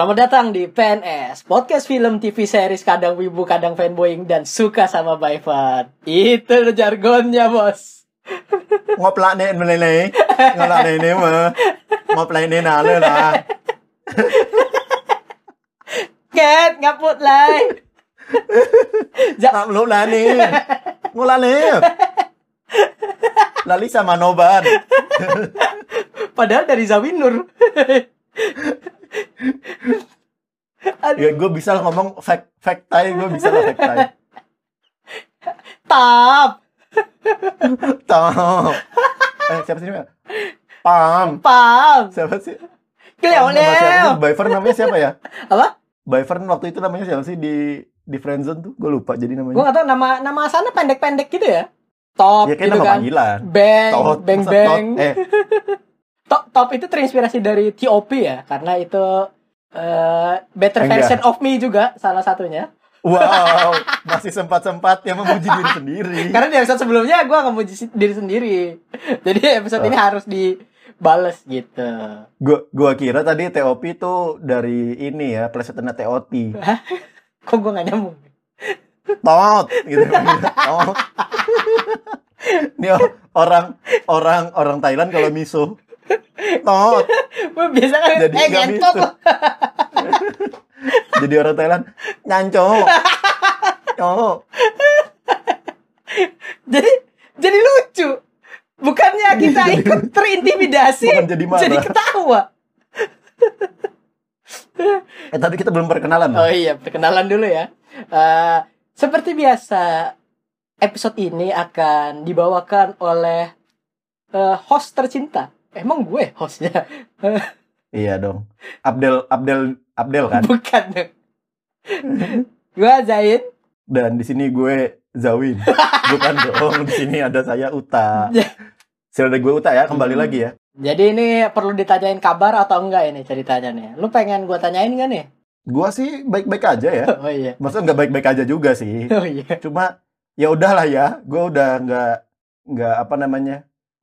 Selamat datang di PNS, podcast film TV series kadang wibu, kadang fanboying, dan suka sama Baifat. Itu jargonnya, bos. ngoplak nih menene ngoplak nih ini mah ngoplak ini nale lah Ket, ngaput lah. Ja- tak lu lah nih ngolah nih lali sama noban Padahal dari Zawinur. Aduh, ya gue bisa lah ngomong fact fact tie gue bisa lah fact tie tap, Tom eh siapa sih ini Pam. Pam, siapa sih? Siapa sih? Byfern namanya siapa ya? Apa? Byfern waktu itu namanya siapa sih? Di di friendzone tuh? Gue lupa jadi Gue namanya gak tau nama nama asalnya pendek-pendek gitu ya. Top ya kayak gitu nama kan. panggilan. Bang, Tot, bang, bang. Tot? eh Top, top itu terinspirasi dari T.O.P ya, karena itu eh, better Enggak. version of me juga salah satunya. wow masih sempat sempat yang memuji diri sendiri Karena di episode sebelumnya gue memuji diri sendiri, jadi episode Oh. ini harus dibales gitu. Gua gua kira tadi TOP itu dari ini ya, plesetannya TOT. Kok gue gak nyambung? Tot gitu. Tot. Ini orang orang orang Thailand kalau miso. Tot. Biasa kan Jadi eh ngentot loh. Jadi orang Thailand nyanco. Oh, Jadi jadi lucu. Bukannya kita ikut terintimidasi, Bukan jadi marah. jadi ketawa. eh tapi kita belum perkenalan. Oh iya, perkenalan dulu ya. Eh, seperti biasa, episode ini akan dibawakan oleh eh, host tercinta. Emang gue hostnya? Iya dong. Abdel Abdel Abdel kan. Bukan dong. gue Zain. Dan di sini gue Zawin. Bukan dong. Di sini ada saya Uta. Sudah ada gue Uta ya, kembali Hmm. lagi ya. Jadi ini perlu ditanyain kabar atau enggak ini ceritanya nih? Lu pengen gue tanyain gak nih? Gua sih baik-baik aja ya. Oh iya. Maksudnya nggak baik-baik aja juga sih. Oh iya. Cuma ya udahlah ya, gue udah nggak nggak apa namanya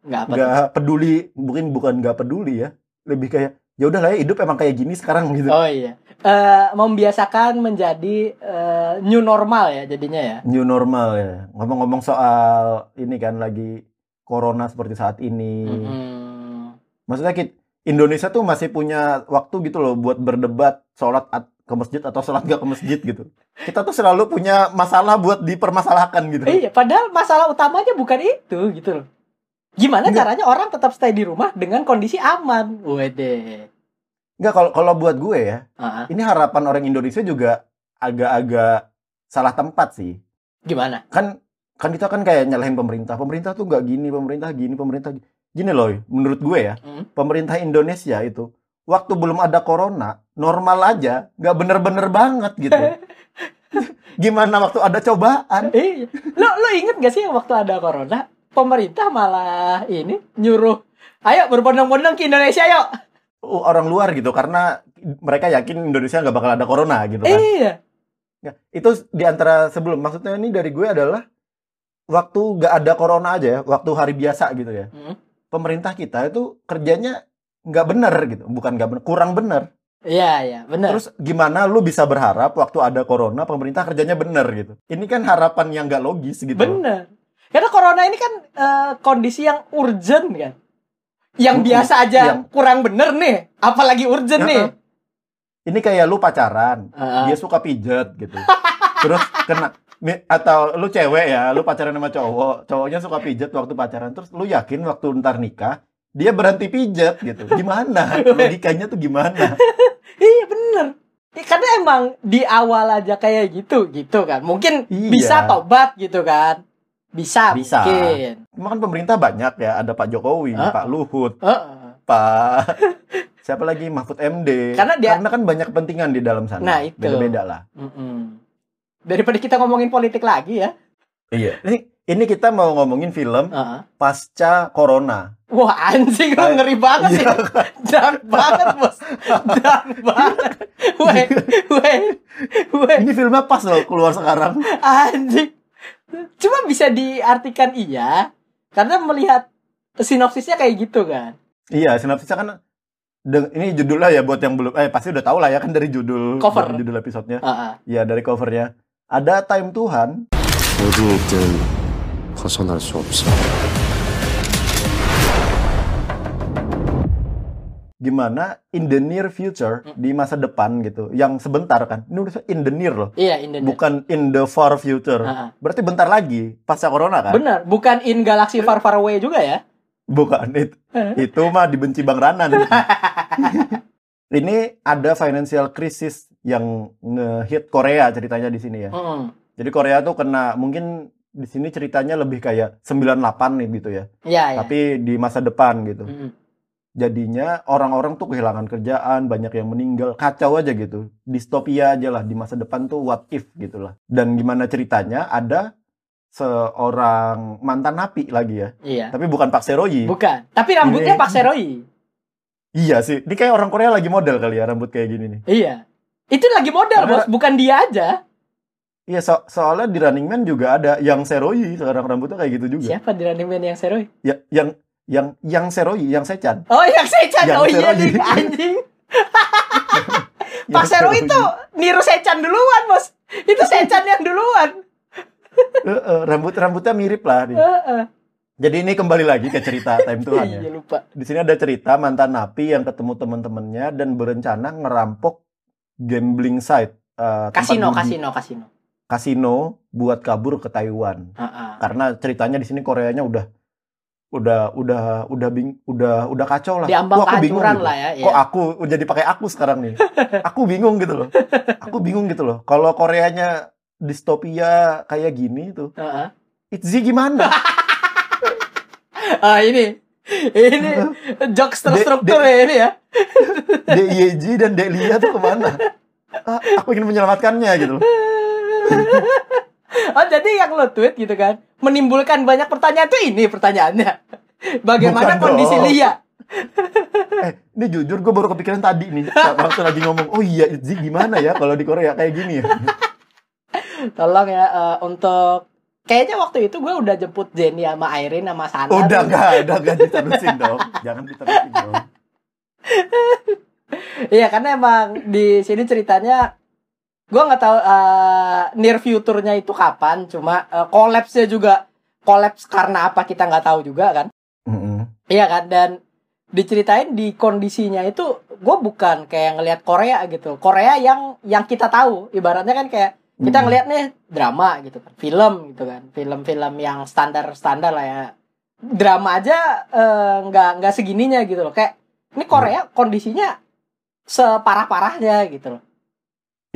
Apa. nggak peduli, mungkin bukan nggak peduli ya, lebih kayak ya udahlah ya hidup emang kayak gini sekarang gitu. Oh iya. Eh membiasakan menjadi eh, new normal ya jadinya ya. New normal ya. Ngomong-ngomong soal ini kan lagi corona seperti saat ini, Mm-mm. maksudnya kit Indonesia tuh masih punya waktu gitu loh buat berdebat sholat at- ke masjid atau sholat gak ke masjid gitu. Kita tuh selalu punya masalah buat dipermasalahkan gitu. Iya, padahal masalah utamanya bukan itu gitu loh. Gimana Enggak. caranya orang tetap stay di rumah dengan kondisi aman? Wede. Nggak kalau kalau buat gue ya, Ah, ini harapan orang Indonesia juga agak-agak salah tempat sih. gimana? Kan kan kita kan kayak nyalahin pemerintah. Pemerintah tuh nggak gini, pemerintah gini, pemerintah gini. Gini loh, menurut gue ya, Hmm? pemerintah Indonesia itu waktu belum ada corona, normal aja, nggak bener-bener banget gitu. Gimana waktu ada cobaan? Iya. Lo lo inget gak sih waktu ada corona, pemerintah malah ini nyuruh, ayo berbondong-bondong ke Indonesia yuk. Uh, Orang luar gitu, karena mereka yakin Indonesia nggak bakal ada corona gitu kan. Iya. Ya, itu di antara sebelum, maksudnya ini dari gue adalah waktu nggak ada corona aja ya, waktu hari biasa gitu ya. Hmm. pemerintah kita itu kerjanya nggak bener gitu, bukan nggak bener, kurang bener. Iya, iya, benar. Terus gimana lu bisa berharap waktu ada corona pemerintah kerjanya bener gitu? Ini kan harapan yang nggak logis gitu. Bener. Karena corona ini kan eh, kondisi yang urgent kan. Yang biasa aja Yang- kurang bener nih, apalagi urgent nih. Heeh. Ini kayak lu pacaran, Heeh. dia suka pijet gitu. Terus kena atau lu cewek ya, lu pacaran sama cowok, cowoknya suka pijet waktu pacaran, terus lu yakin waktu ntar nikah dia berhenti pijet gitu. Gimana? Logikanya tuh gimana? Iya bener. Ya, karena emang di awal aja kayak gitu gitu kan. Mungkin Iya. bisa tobat gitu kan. Bisa, Bisa. mungkin. Cuma kan pemerintah banyak ya, ada Pak Jokowi, Heeh. Pak Luhut, Heeh. Pak siapa lagi Mahfud MD. Karena dia- kan banyak kepentingan di dalam sana. Nah, itu. Beda-beda lah. Mm-mm. Daripada kita ngomongin politik lagi ya. Iya. Ini ini kita mau ngomongin film Heeh. pasca corona. Wah anjing lu ngeri banget Iya. ya. Dark banget bos. Dark banget. Weh, weh, weh. Ini filmnya pas loh keluar sekarang. Anjing. Cuma bisa diartikan iya. Karena melihat sinopsisnya kayak gitu kan. Iya, sinopsisnya kan ini judulnya ya buat yang belum eh pasti udah tahu lah ya kan dari judul Cover. dari judul episodenya. Ah, ah. Ya dari covernya. Ada time Tuhan gimana in the near future Hmm. di masa depan gitu. Yang sebentar kan. Ini udah in the near loh. Iya, in the net. Bukan in the far future. Ah, ah. Berarti bentar lagi pasca corona kan? Benar, bukan in galaxy far far away juga ya. Bukan itu. itu mah dibenci Bang Ranan. Ini ada financial crisis yang ngehit Korea ceritanya di sini ya. Mm. Jadi Korea tuh kena mungkin di sini ceritanya lebih kayak 98 nih gitu ya. Iya, iya. Tapi di masa depan gitu. Mm. Jadinya orang-orang tuh kehilangan kerjaan, banyak yang meninggal, kacau aja gitu. Distopia aja lah di masa depan tuh what if gitu lah. Dan gimana ceritanya ada seorang mantan napi lagi ya. Iya. Tapi bukan Pak Seroyi. Bukan. Tapi rambutnya Ini- Pak Seroi. Iya sih. Ini kayak orang Korea lagi model kali ya rambut kayak gini nih. Iya. Itu lagi model, Karena- Bos, bukan dia aja. Iya so- soalnya di Running Man juga ada yang Seroyi sekarang rambutnya kayak gitu juga. Siapa di Running Man yang Seroi? Ya, yang yang yang Seroyi, yang Sechan. Oh, yang Sechan. Yang Oh iya Seroi. nih, anjing. Pak Seroi itu niru Sechan duluan, Bos. Itu Sechan yang duluan. Heeh, rambut rambutnya mirip lah nih. Heeh. Jadi ini kembali lagi ke cerita Time Tuhan ya. Iya, lupa. Di sini ada cerita mantan napi yang ketemu teman-temannya dan berencana ngerampok gambling site eh, tempat Kasino, kasino, kasino. kasino buat kabur ke Taiwan. Heeh. Karena ceritanya di sini Koreanya udah udah udah udah bing, udah udah kacau lah. Di ambang Kok aku bingung gitu. lah ya. Kok iya. aku jadi pakai aku sekarang nih? aku bingung gitu loh. Aku bingung gitu loh. Kalau Koreanya distopia kayak gini tuh, Heeh. Itzy gimana? Ah, ini. Ini jokes terstruktur ya ini ya. DYG dan Delia tuh ke mana? Ah, aku ingin menyelamatkannya gitu loh. Oh, jadi yang lo tweet gitu kan, menimbulkan banyak pertanyaan tuh ini pertanyaannya. Bagaimana Bukan kondisi dong. Lia? Eh, ini jujur gue baru kepikiran tadi nih. Waktu lagi ngomong, oh iya Itzy gimana ya kalau di Korea kayak gini ya? Tolong ya eh, untuk kayaknya waktu itu gue udah jemput Jenny sama Irene sama Sana. Udah enggak, udah enggak diterusin dong. Jangan diterusin dong. Iya, karena emang di sini ceritanya gue nggak tahu eh, near future-nya itu kapan, cuma eh, collapse-nya juga collapse karena apa kita nggak tahu juga kan. Mm-mm. Iya kan dan diceritain di kondisinya itu gue bukan kayak ngelihat Korea gitu. Korea yang yang kita tahu ibaratnya kan kayak kita Mm. ngelihat nih drama gitu kan, film gitu kan, film-film yang standar-standar lah ya. Drama aja eh, nggak nggak segininya gitu loh. Kayak ini Korea kondisinya separah-parahnya gitu loh.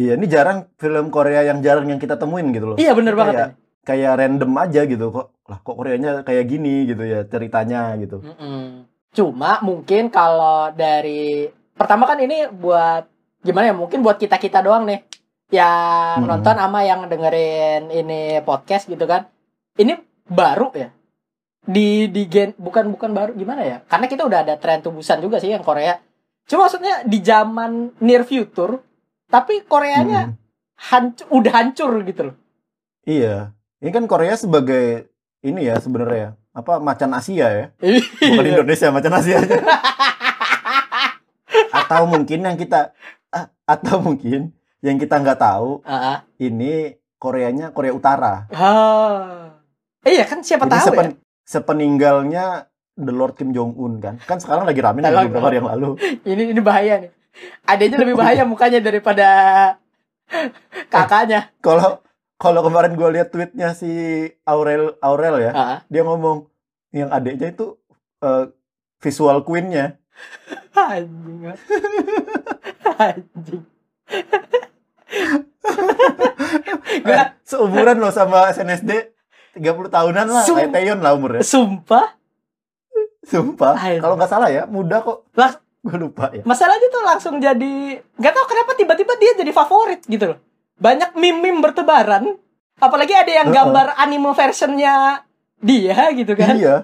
Iya, ini jarang film Korea yang jarang yang kita temuin gitu loh. Iya bener banget. Kayak-. Kayak random aja gitu kok. Lah kok Koreanya kayak gini gitu ya ceritanya gitu. Mm-mm. Cuma mungkin kalau dari pertama kan ini buat gimana ya? Mungkin buat kita kita doang nih yang Mm-mm. nonton sama yang dengerin ini podcast gitu kan. Ini baru ya di di gen bukan bukan baru gimana ya? Karena kita udah ada tren tubusan juga sih yang Korea. Cuma maksudnya di zaman near future, tapi Koreanya Mm. hancur, udah hancur gitu loh. Iya. Ini kan Korea sebagai ini ya sebenarnya apa macan Asia ya. Bukan Iya. Indonesia macan Asia aja. atau mungkin yang kita ah, atau mungkin yang kita nggak tahu Ah, ah. ini Koreanya Korea Utara. Ah. Iya kan siapa Jadi tahu ya. sepen- sepeninggalnya The Lord Kim Jong Un kan. Kan sekarang lagi rame nih beberapa hari yang lalu. ini ini bahaya nih. Adanya lebih bahaya mukanya daripada kakaknya. Kalau kalau kemarin gue lihat tweetnya si Aurel Aurel ya, Ah, dia ngomong yang adiknya itu eh, visual queen-nya. anjing. anjing. Gua Eh, seumuran loh sama SNSD 30 tahunan lah, Sum- kayak Taeyeon lah umurnya. sumpah Sumpah, kalau nggak salah ya, muda kok. Lah. Gue lupa ya. masalahnya tuh langsung jadi nggak tahu kenapa tiba-tiba dia jadi favorit gitu loh. Banyak meme-meme bertebaran. Apalagi ada yang gambar anime versionnya dia gitu kan. Iya.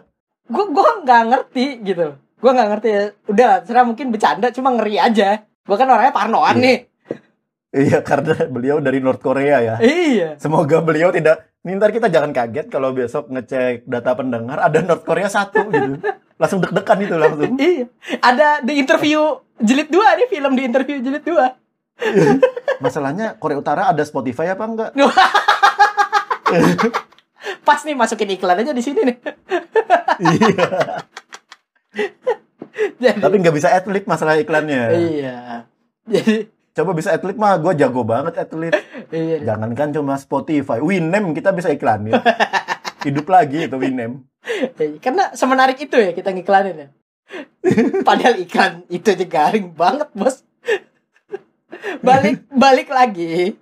gue gue nggak ngerti gitu loh gue nggak ngerti ya udah serah mungkin bercanda cuma ngeri aja gue kan orangnya parnoan Iya. nih Iya, karena beliau dari North Korea ya. iya Semoga beliau tidak Nih, ntar kita jangan kaget kalau besok ngecek data pendengar ada North Korea satu gitu. Langsung deg-degan itu langsung. Iya. Ada di interview jilid 2 nih film di interview jilid 2. Masalahnya Korea Utara ada Spotify apa enggak? Pas nih masukin iklan aja di sini nih. iya. Jadi, Tapi nggak bisa atlet masalah iklannya. iya. Jadi Coba bisa atlet mah gue jago banget atlet. iya. Jangankan cuma Spotify, Winem kita bisa iklanin. Hidup lagi itu Winem. Karena semenarik itu ya kita ngiklanin ya. Padahal iklan itu aja garing banget, Bos. balik balik lagi.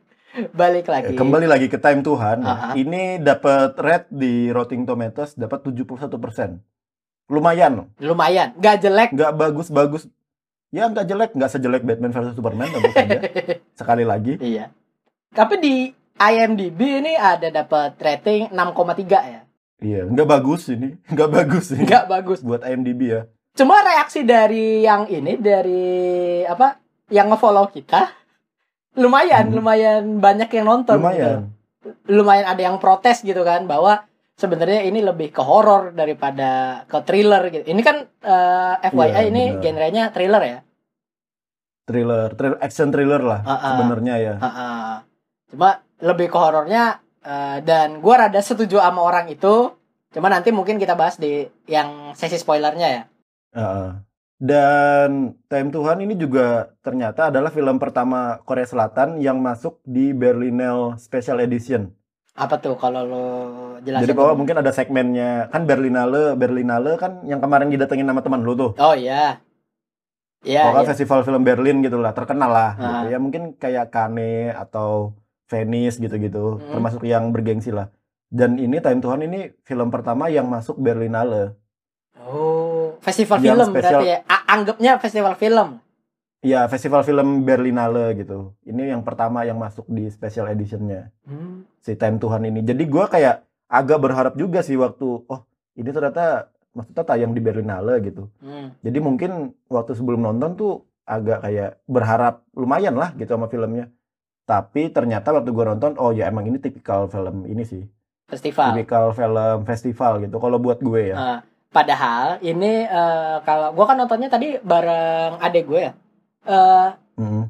Balik lagi. Kembali lagi ke Time Tuhan. Aha. Ini dapat rate di Rotten Tomatoes dapat 71%. Lumayan. Lumayan, nggak jelek. Nggak bagus-bagus. Ya nggak jelek, nggak sejelek Batman versus Superman tentu saja. Sekali lagi. iya. Tapi di IMDb ini ada dapat rating 6,3 ya. Iya, nggak bagus ini. Nggak bagus ini. Nggak bagus. Buat IMDb ya. Cuma reaksi dari yang ini dari apa? Yang ngefollow kita lumayan, Hmm. lumayan banyak yang nonton. Lumayan. gitu. Lumayan ada yang protes gitu kan bahwa sebenarnya ini lebih ke horor daripada ke thriller gitu. Ini kan eh, FYI Iya, ini benar. genrenya thriller ya. Thriller, thriller action thriller lah Ah, ah. sebenarnya ya. Heeh. Cuma lebih ke horornya eh, dan gua rada setuju sama orang itu. Cuma nanti mungkin kita bahas di yang sesi spoilernya ya. Heeh. Dan Time Tuhan ini juga ternyata adalah film pertama Korea Selatan yang masuk di Berlinale Special Edition. Apa tuh kalau lo jelasin? Jadi bahwa mungkin ada segmennya kan Berlinale, Berlinale kan yang kemarin didatengin nama teman lu tuh. Oh iya. Iya, Pokoknya iya. festival film Berlin gitu lah, terkenal lah. Ah. Gitu. Ya mungkin kayak Cannes atau Venice gitu-gitu, Hmm. termasuk yang bergengsi lah. Dan ini Time Tuhan ini film pertama yang masuk Berlinale. Oh, festival Yang film spesial. berarti ya. A- anggapnya festival film. Iya, festival film Berlinale gitu. Ini yang pertama yang masuk di special editionnya Hmm. si Time Tuhan ini. Jadi gua kayak agak berharap juga sih waktu oh ini ternyata maksudnya tayang di Berlinale gitu. Hmm. Jadi mungkin waktu sebelum nonton tuh agak kayak berharap lumayan lah gitu sama filmnya. Tapi ternyata waktu gua nonton oh ya emang ini tipikal film ini sih. Festival. Tipikal film festival gitu kalau buat gue ya. Ah, padahal ini eh, kalau gua kan nontonnya tadi bareng adek gue ya. Eh, Mm.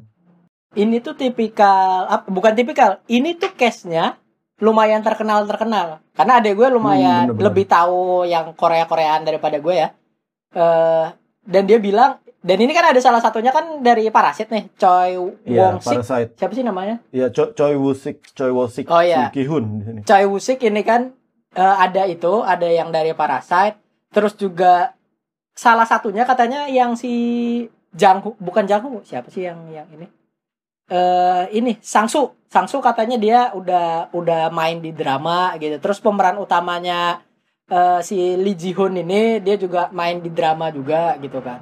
ini tuh tipikal ap- bukan tipikal. Ini tuh case-nya lumayan terkenal terkenal. Karena adek gue lumayan Hmm, bener-bener. lebih tahu yang Korea Koreaan daripada gue ya. Eh, dan dia bilang dan ini kan ada salah satunya kan dari Parasit nih, Choi Iya, Wong Sik. Parasite. Siapa sih namanya? Iya, Choi, Choi Woo-sik, Choi Woo-sik, Oh, iya. si Ki-hun di sini. Choi Woo-sik ini kan eh, ada itu, ada yang dari Parasite, terus juga salah satunya katanya yang si Janghu, bukan Janghu, siapa sih yang yang ini? Eh ini Sangsu, Sangsu katanya dia udah udah main di drama gitu. Terus pemeran utamanya eh, si Lee Ji Hoon ini dia juga main di drama juga gitu kan.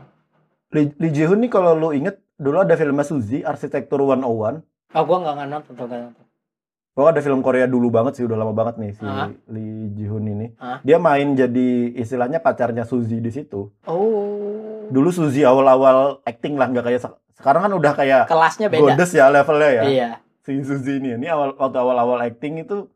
Lee, Lee Ji-hoon nih kalau lu inget dulu ada filmnya Suzy Arsitektur 101 Oh gua nggak nggak nonton tuh nggak nonton. Oh ada film Korea dulu banget sih udah lama banget nih si Ah. Lee Ji-hoon ini Ah. dia main jadi istilahnya pacarnya Suzy di situ Oh. dulu Suzy awal-awal acting lah nggak kayak sek- sekarang kan udah kayak Kelasnya beda. godes ya levelnya ya Iya. si Suzy ini ini awal waktu awal-awal acting itu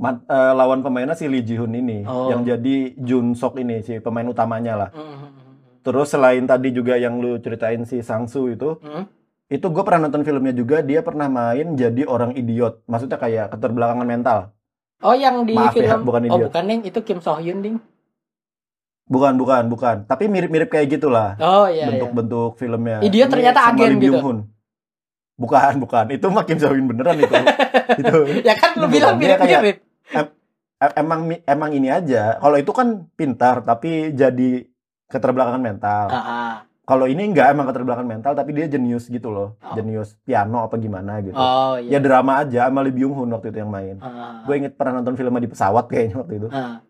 eh, lawan pemainnya si Lee Ji-hoon ini Oh. yang jadi Jun Sok ini si pemain utamanya lah Mhm. Terus selain tadi juga yang lu ceritain si Sangsu itu Mhm. itu gue pernah nonton filmnya juga dia pernah main jadi orang idiot maksudnya kayak keterbelakangan mental Oh yang di Maaf ya, film bukan Oh idiot. bukan Ding, itu Kim So Hyun ding. bukan bukan bukan tapi mirip-mirip kayak gitulah Oh iya. iya. bentuk-bentuk filmnya Idiot Ini ternyata agen Lee gitu. Byung-hun. bukan bukan itu mah Kim So Hyun beneran itu itu Ya kan lu bilang mirip-mirip. emang emang ini aja kalau itu kan pintar tapi jadi keterbelakangan mental. Ah, ah. kalau ini enggak emang keterbelakangan mental tapi dia jenius gitu loh. Oh. jenius piano apa gimana gitu. Oh ya iya. drama aja sama Lee Byung Hun waktu itu yang main. Ah, gue inget pernah nonton filmnya di pesawat kayaknya waktu itu. Ah.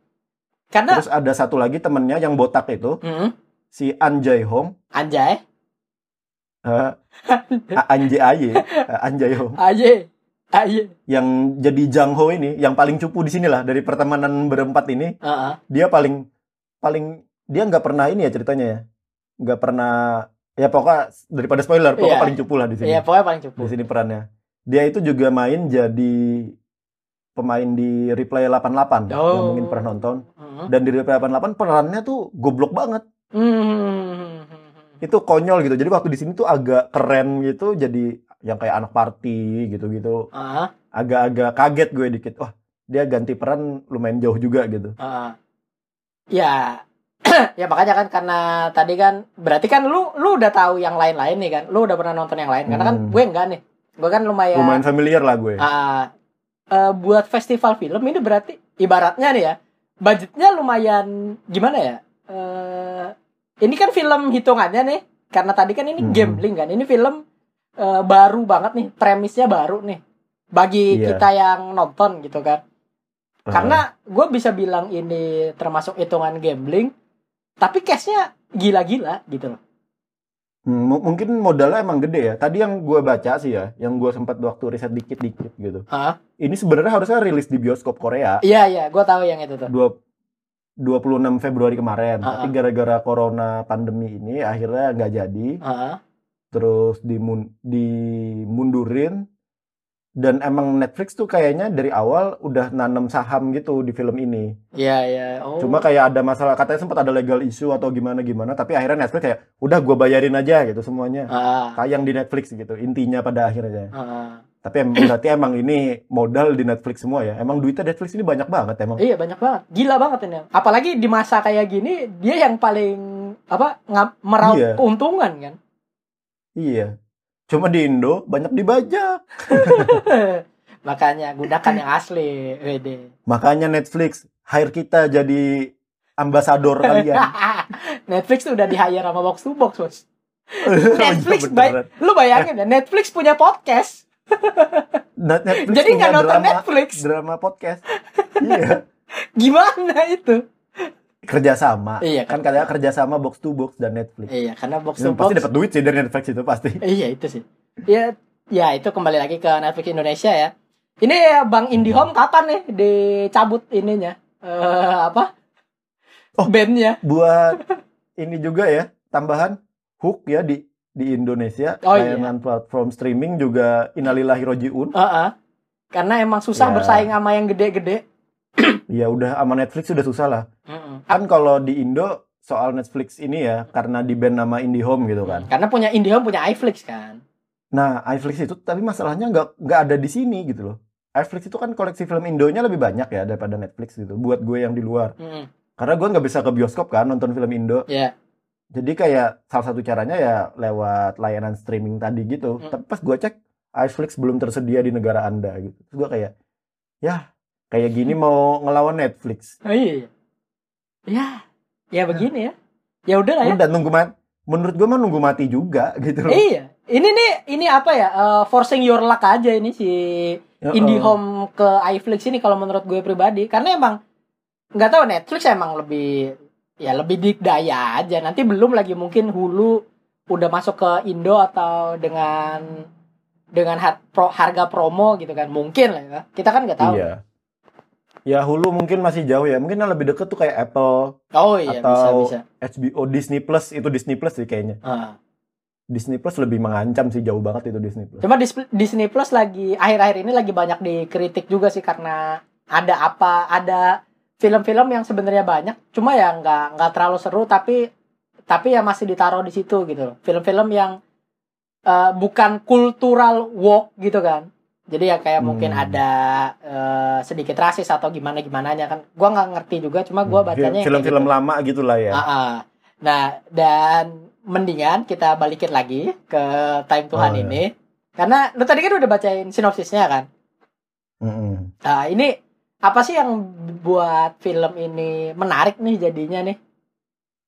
Karena terus ada satu lagi temennya yang botak itu. Hmm, si An Jae Hong. Anjay, eh, A- An Jae Aye. An Jae Hong. Aye, aye. yang jadi Jang Ho ini yang paling cupu di sini lah dari pertemanan berempat ini. Ah. dia paling paling dia nggak pernah ini ya ceritanya ya nggak pernah ya pokoknya daripada spoiler pokoknya Iya. paling cupu lah di sini Iya pokoknya paling cukup. di sini perannya dia itu juga main jadi pemain di Replay 88 yang Oh. mungkin pernah nonton. Hmm. Dan di Replay 88 perannya tuh goblok banget. Hmm. Itu konyol gitu. Jadi waktu di sini tuh agak keren gitu. Jadi yang kayak anak party gitu-gitu. Ah, Agak-agak kaget gue dikit. Wah, dia ganti peran lumayan jauh juga gitu. ah. Ya, ya makanya kan karena tadi kan berarti kan lu lu udah tahu yang lain-lain nih kan. Lu udah pernah nonton yang lain. Karena kan Hmm. gue enggak nih. Gue kan lumayan Lumayan familiar lah gue. Ah, eh, buat festival film ini berarti ibaratnya nih ya budgetnya lumayan gimana ya Eh, ini kan film hitungannya nih karena tadi kan ini Hmm. gambling kan ini film eh, baru banget nih premisnya baru nih bagi Iya. kita yang nonton gitu kan karena gue bisa bilang ini termasuk hitungan gambling tapi cashnya gila-gila gitu loh Hmm, mu- mungkin modalnya emang gede ya. Tadi yang gue baca sih ya, yang gue sempat waktu riset dikit-dikit gitu. Ah, Ini sebenarnya harusnya rilis di bioskop Korea iya iya gue tahu yang itu tuh dua 26 Februari kemarin. Ah, Tapi gara-gara corona pandemi ini akhirnya nggak jadi. Ah, Terus dimun dimundurin. Dan emang Netflix tuh kayaknya dari awal udah nanam saham gitu di film ini. iya iya oh Cuma kayak ada masalah katanya sempat ada legal issue atau gimana gimana. Tapi akhirnya Netflix kayak udah gue bayarin aja gitu semuanya. Ah, Tayang di Netflix gitu intinya pada akhirnya. ah. Tapi em- berarti emang ini modal di Netflix semua ya. Emang duitnya Netflix ini banyak banget emang. Iya banyak banget, gila banget ini. Apalagi di masa kayak gini, dia yang paling apa ngap meraup Iya. keuntungan kan. Iya. Cuma di Indo banyak dibajak. Makanya gunakan yang asli, wede. Makanya Netflix hire kita jadi ambasador kalian. Netflix tuh udah di hire sama box to box, bos. Oh, iya, Netflix beneran. baik, lu bayangin ya, Netflix punya podcast, Net- Netflix jadi nggak nonton drama, Netflix. drama podcast. iya. Gimana itu? Kerjasama. Iya Kan katanya kerjasama box to box dan Netflix. Iya, karena box to box. pasti dapat duit sih dari Netflix itu pasti. Iya itu sih. Ya, ya itu kembali lagi ke Netflix Indonesia ya. Ini ya Bang IndiHome kapan nih dicabut ininya? Eh apa? Oh. Bandnya. Buat ini juga ya, tambahan hook ya di di Indonesia Oh, iya. layanan platform streaming juga Innalillahi Rojiun. Heeh. Karena emang susah Ya. bersaing sama yang gede-gede. Ya udah sama Netflix sudah susah lah. Mm-mm. Kan kalau di Indo soal Netflix ini ya karena di band nama IndiHome gitu kan. Karena punya IndiHome punya iFlix kan. Nah, iFlix itu tapi masalahnya nggak nggak ada di sini gitu loh. iFlix itu kan koleksi film Indonya lebih banyak ya daripada Netflix gitu. Buat gue yang di luar. Mm-mm. Karena gue nggak bisa ke bioskop kan nonton film Indo. Ya. Jadi kayak salah satu caranya ya lewat layanan streaming tadi gitu. Hmm. Tapi pas gue cek iFlix belum tersedia di negara Anda gitu. Terus gue kayak ya kayak gini mau ngelawan Netflix. Oh, iya. iya. Ya. Ya begini ya. Ya udahlah ya. Udah nunggu mati. Menurut gue mah nunggu mati juga gitu loh. Iya. Ini nih ini apa ya? eh, forcing your luck aja ini si Ya, IndiHome ke iFlix ini kalau menurut gue pribadi karena emang nggak tahu Netflix emang lebih ya lebih dikdaya aja nanti belum lagi mungkin Hulu udah masuk ke Indo atau dengan dengan harga promo gitu kan mungkin lah ya kita kan nggak tahu Iya. Ya Hulu mungkin masih jauh ya. Mungkin yang lebih deket tuh kayak Apple, oh iya bisa Atau- bisa HBO, Disney Plus itu Disney Plus sih kayaknya. Ah. Disney Plus lebih mengancam sih jauh banget itu Disney Plus. cuma Dis- Disney Plus lagi akhir-akhir ini lagi banyak dikritik juga sih karena ada apa ada film-film yang sebenarnya banyak cuma ya nggak nggak terlalu seru tapi tapi ya masih ditaruh di situ gitu loh film-film yang eh, bukan cultural walk gitu kan jadi ya kayak mungkin Hmm. ada eh, sedikit rasis atau gimana gimana kan gua nggak ngerti juga cuma gua Hmm, bacanya film-film gitu. lama gitu lah ya. Ah, ah. Nah, dan mendingan kita balikin lagi ke Time Tuhan Oh, iya. ini. Karena lu tadi kan udah bacain sinopsisnya kan. Mm-mm. Nah, ini apa sih yang buat film ini menarik nih jadinya nih?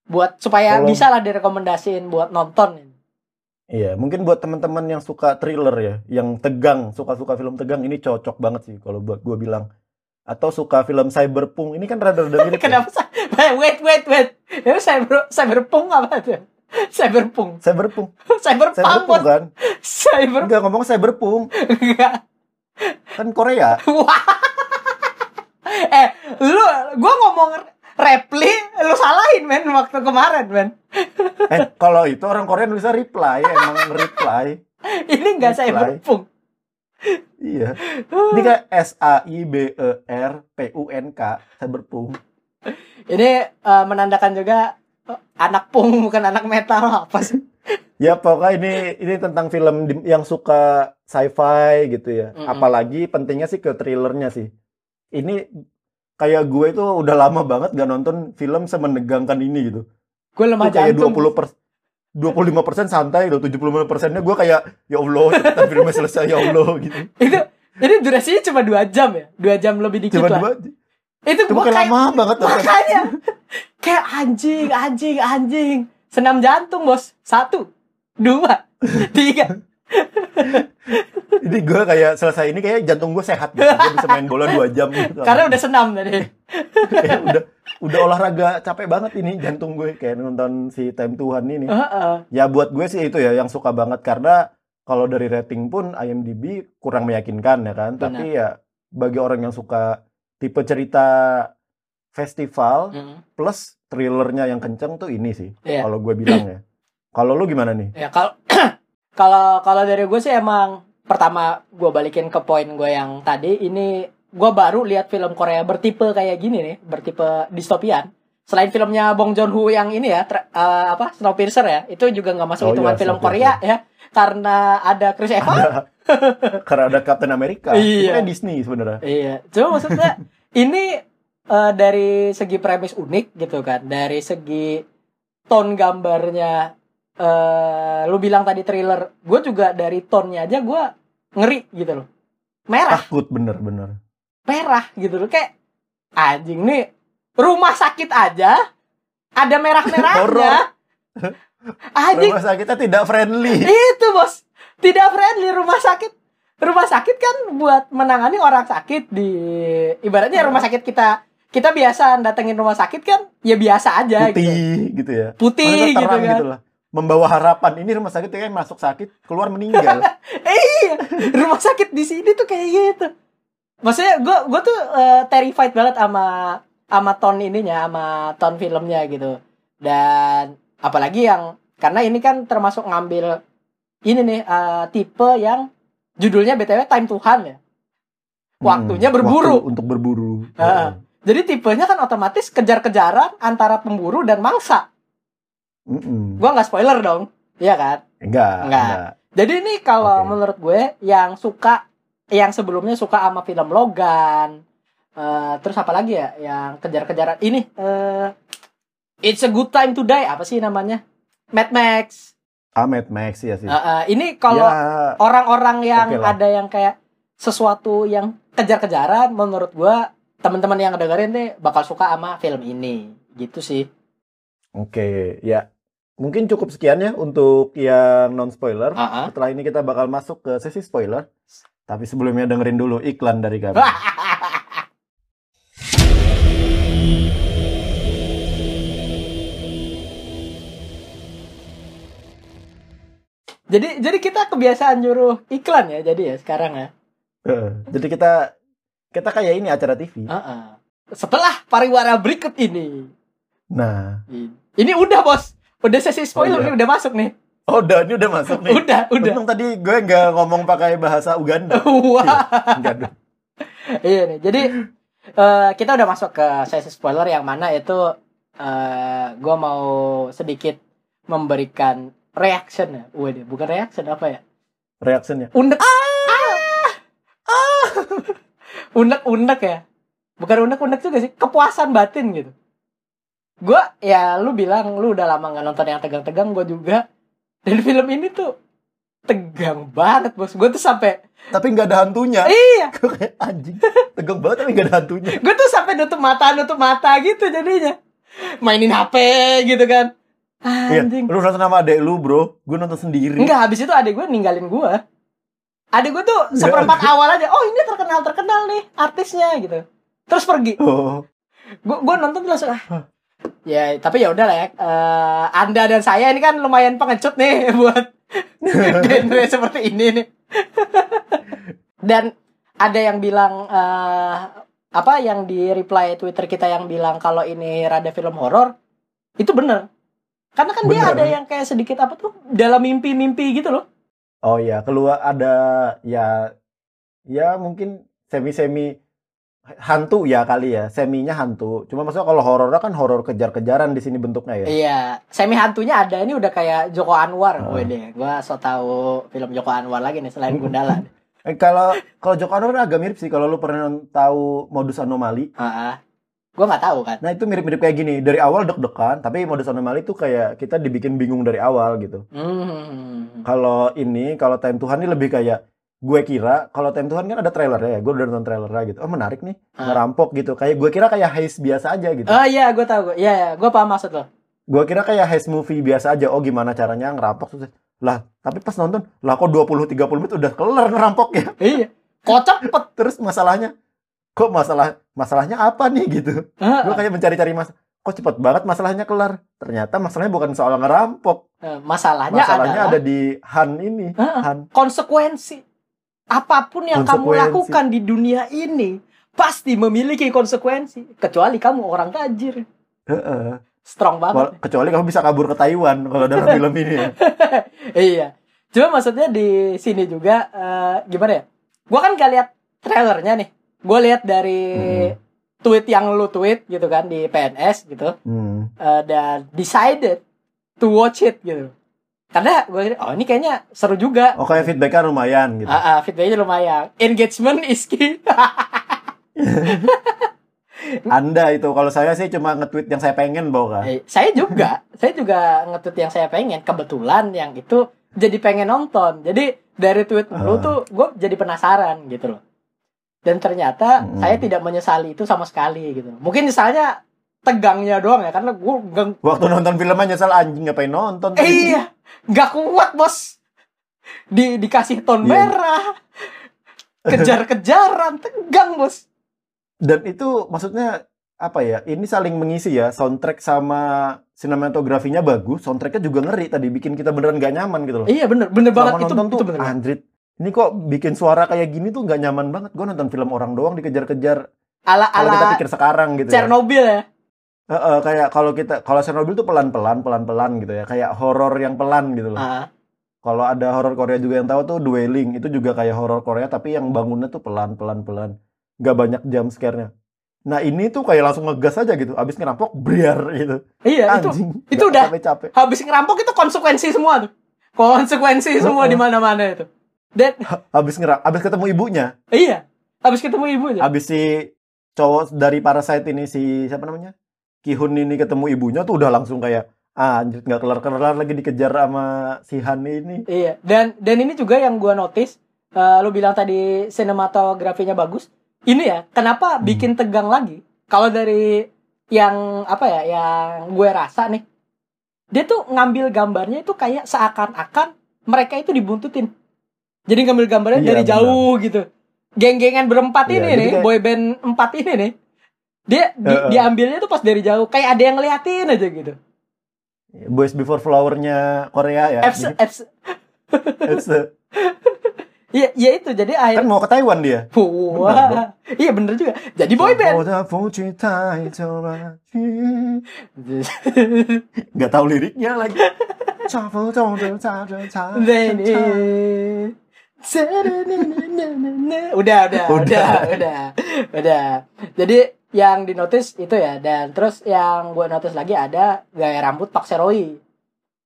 Buat supaya Kalau- bisa lah direkomendasiin buat nonton. Iya, mungkin buat teman-teman yang suka thriller ya, yang tegang, suka-suka film tegang ini cocok banget sih kalau buat gua bilang. Atau suka film cyberpunk, ini kan rada-rada mirip ya. Kenapa sa- Wait, wait, wait. Itu cyber cyberpunk apa tuh? Cyberpunk. Cyberpunk, Cyberpunk. cyberpunk kan? Cyber Enggak ngomong cyberpunk, enggak. kan Korea. Wah. eh, lu gua ngomong repli, lu salahin men waktu kemarin men. Eh, kalau itu orang Korea nulisnya reply, emang reply. Ini enggak Reply. cyberpunk. Iya. Ini kayak S A I B E R P U N K, cyberpunk. Ini eh, menandakan juga eh, anak punk bukan anak metal apa sih? Ya pokoknya ini ini tentang film yang suka sci-fi gitu ya. Mm-mm. Apalagi pentingnya sih ke thrillernya sih. Ini kayak gue itu udah lama banget gak nonton film semenegangkan ini gitu. Gue lemah Itu kayak jantung. 20 per 25 persen santai loh, 75 persennya gue kayak ya Allah cepetan filmnya selesai ya Allah gitu. Itu ini durasinya cuma dua jam ya, dua jam lebih dikit Cuma lah. dua, Itu cuma gua kayak lama banget makanya kayak anjing, anjing, anjing. Senam jantung bos, satu, dua, tiga. Ini gue kayak selesai ini kayak jantung gue sehat gitu. Gue bisa main bola 2 jam gitu. Karena udah senam tadi. Kayak udah udah olahraga capek banget ini jantung gue kayak nonton si Time Tuhan ini. Heeh. Ya buat gue sih itu ya yang suka banget karena kalau dari rating pun IMDb kurang meyakinkan ya kan. Tapi ya bagi orang yang suka tipe cerita festival Mm. plus thrillernya yang kenceng tuh ini sih. Iya. Kalau gue bilang ya. Kalau lu gimana nih? Ya kalau kalau kalau dari gue sih emang pertama gue balikin ke poin gue yang tadi ini gue baru lihat film Korea bertipe kayak gini nih bertipe distopian selain filmnya Bong Joon Ho yang ini ya tra- eh, apa Snowpiercer ya itu juga nggak masuk Oh hitungan iya, film. Korea ya karena ada Chris Evans karena ada Captain America. Iya. Itu kan Disney sebenarnya. Iya, cuma maksudnya ini eh, dari segi premis unik gitu kan, dari segi tone gambarnya, eh lu bilang tadi thriller, gue juga dari tone-nya aja gue ngeri gitu loh, merah, Takut bener-bener. merah gitu loh, kayak anjing nih rumah sakit aja ada merah-merahnya, anjing. Rumah sakitnya tidak friendly. itu bos. Tidak friendly rumah sakit. Rumah sakit kan buat menangani orang sakit di ibaratnya rumah sakit kita kita biasa datengin rumah sakit kan ya biasa aja gitu Putih gitu. ya. putih gitu kan. gitu lah. Membawa harapan. Ini rumah sakit kayak masuk sakit, keluar meninggal. iya rumah sakit di sini tuh kayak gitu maksudnya gue gue tuh eh, terrified banget sama sama tone ininya sama tone filmnya gitu dan apalagi yang karena ini kan termasuk ngambil ini nih eh, tipe yang judulnya btw time Tuhan ya Waktunya Hmm, berburu. waktu untuk berburu. Ah. jadi tipenya kan otomatis kejar-kejaran antara pemburu dan mangsa Mm-mm. gue nggak spoiler dong Iya kan Enggak, Enggak. enggak. Jadi ini kalau Oke. menurut gue yang suka yang sebelumnya suka sama film Logan, eh, terus apa lagi ya yang kejar-kejaran ini eh It's a Good Time to Die apa sih namanya? Mad Max. Ah, Mad Max ya sih. Eh, eh, ini kalau ya, orang-orang yang Oke lah. ada yang kayak sesuatu yang kejar-kejaran menurut gue teman-teman yang dengerin nih bakal suka sama film ini gitu sih. oke, ya. Mungkin cukup sekian ya untuk yang non spoiler. Ah, ah. Setelah ini kita bakal masuk ke sesi spoiler. Tapi sebelumnya dengerin dulu iklan dari kami. jadi jadi kita kebiasaan nyuruh iklan ya jadi ya sekarang ya. Heeh. Jadi kita kita kayak ini acara TV. Heeh. Setelah pariwara berikut ini. Nah, Ini udah bos. Udah sesi spoiler Oh, iya. nih udah masuk nih. oh udah ini udah masuk nih. Udah, udah. Untung tadi gue nggak ngomong pakai bahasa Uganda. Wah. Enggak dong. iya nih. Jadi eh, kita udah masuk ke sesi spoiler yang mana itu eh gue mau sedikit memberikan reaction ya. Waduh, bukan reaction apa ya? Reactionnya. Undek. Ah! Ah! Undek-undek ya. Bukan undek-undek juga sih, kepuasan batin gitu. Gua ya lu bilang lu udah lama nggak nonton yang tegang-tegang, gue juga. Dan film ini tuh tegang banget bos. Gue tuh sampai Tapi nggak ada hantunya. iya, Gue kayak anjing. Tegang banget tapi nggak ada hantunya. gue tuh sampai nutup mata nutup mata gitu jadinya. Mainin HP gitu kan. Iya, Anjing. lu nonton sama adek lu, Bro. Gue nonton sendiri. Enggak, habis itu adek gue ninggalin gue. Adek gue tuh seperempat awal aja. Oh ini terkenal terkenal nih artisnya gitu. Terus pergi. Oh. Gue gue nonton langsung ah. Ya tapi ya udahlah ya. Eh, anda dan saya ini kan lumayan pengecut nih buat genre seperti ini nih. dan ada yang bilang eh, apa yang di reply Twitter kita yang bilang kalau ini rada film horor itu bener. Karena kan dia Bener. ada yang kayak sedikit apa tuh dalam mimpi-mimpi gitu loh. Oh iya, keluar ada ya ya mungkin semi-semi hantu ya kali ya, seminya hantu. Cuma maksudnya kalau horornya kan horor kejar-kejaran di sini bentuknya ya. Iya, semi hantunya ada ini udah kayak Joko Anwar. Oh. Wih deh, gua so tahu film Joko Anwar lagi nih selain Gundala. Eh, kalau kalau Joko Anwar agak mirip sih kalau lu pernah tahu modus anomali. Heeh. Gua nggak tahu kan. Nah, itu mirip-mirip kayak gini. Dari awal deg-degan, tapi modus anomali itu kayak kita dibikin bingung dari awal gitu. Hmm. Kalau ini, kalau Time Tuhan ini lebih kayak gue kira kalau Time Tuhan kan ada trailernya ya, gue udah nonton trailernya gitu. Oh menarik nih, Ah. ngerampok gitu. Kayak gue kira kayak heist biasa aja gitu. Oh iya, gua tahu. Iya, iya, gua paham maksud lo. Gue kira kayak heist movie biasa aja. Oh gimana caranya ngerampok terus lah. Tapi pas nonton, lah kok 20-30 menit udah kelar ngerampok ya. Iya. Kok cepet. Terus masalahnya, kok masalah masalahnya apa nih gitu. Heeh. Gue kayak mencari-cari mas, kok cepet banget masalahnya kelar. Ternyata masalahnya bukan soal ngerampok, Eh, Masalahnya, masalahnya adalah ada di Han ini. Heeh. Han. konsekuensi. Apa pun yang kamu lakukan di dunia ini pasti memiliki konsekuensi. Kecuali kamu orang tajir. Heeh. Strong banget. Kecuali kamu bisa kabur ke Taiwan kalau dalam film ini ya. iya. Cuma maksudnya di sini juga eh, gimana ya? Gua kan gak lihat trailernya nih. Gue lihat dari Hmm. tweet yang lu tweet gitu kan di PNS gitu Hmm. eh, dan decided to watch it gitu. Karena gue oh ini kayaknya seru juga. Oh kayak feedbacknya lumayan gitu. Ah, ah, feedbacknya lumayan. Engagement is key. Anda itu kalau saya sih cuma nge-tweet yang saya pengen bawa. Eh, saya juga, saya juga nge-tweet yang saya pengen. Kebetulan yang itu jadi pengen nonton. Jadi dari tweet lu Ah. tuh gue jadi penasaran gitu loh. Dan ternyata Mm. saya tidak menyesali itu sama sekali gitu. Mungkin misalnya tegangnya doang ya karena gue Waktu nonton filmnya nyesel anjing ngapain nonton. eh, iya nggak kuat bos. Di dikasih ton Iya. merah, kejar-kejaran, tegang bos. Dan itu maksudnya apa ya? Ini saling mengisi ya. Soundtrack sama sinematografinya bagus, soundtracknya juga ngeri tadi bikin kita beneran gak nyaman gitu loh. Iya bener, bener banget itu, nonton itu tuh bener. banget. anjrit. Ini kok bikin suara kayak gini tuh nggak nyaman banget. Gue nonton film orang doang dikejar-kejar. Ala Kalau kita ala pikir sekarang gitu ya. Chernobyl ya. Heeh, kayak kalau kita kalau Chernobyl tuh pelan-pelan, pelan-pelan gitu ya. Kayak horor yang pelan gitu loh. Ah, Kalau ada horor Korea juga yang tahu tuh Dwelling, itu juga kayak horor Korea tapi yang bangunnya tuh pelan-pelan pelan. Nggak banyak jump scare-nya. Nah, ini tuh kayak langsung ngegas aja gitu. Abis ngerampok briar gitu. iya itu Anjing. itu udah- capek-capek. habis ngerampok itu konsekuensi semua tuh. Konsekuensi semua Heeh. di mana-mana itu. Dan Habis ngeram abis ketemu ibunya, iya, habis ketemu ibunya. abis si cowok dari Parasite ini si siapa namanya? Kihun ini ketemu ibunya tuh udah langsung kayak ah, anjir nggak kelar-kelar lagi dikejar sama si Han ini. Iya, dan dan ini juga yang gua notice eh, lu bilang tadi sinematografinya bagus. Ini ya, kenapa Hmm. bikin tegang lagi? Kalau dari yang apa ya, yang gue rasa nih, dia tuh ngambil gambarnya itu kayak seakan-akan mereka itu dibuntutin. Jadi ngambil gambarnya Iya, dari benar. jauh gitu. Geng-gengan berempat Iya, ini nih, kayak- boyband empat ini nih. Dia di- Heeh. diambilnya tuh pas dari jauh, kayak ada yang ngeliatin aja gitu. Boys Before Flower-nya Korea ya. Fs, Fs, iya, iya itu. Jadi kan akhirnya, mau ke Taiwan dia. wah, iya bener juga. Jadi boyband. Nggak tahu liriknya lagi. Udah, udah, Udah. udah, udah. Jadi yang di notice itu ya, dan terus yang gue notice lagi ada gaya rambut Pak Seroy.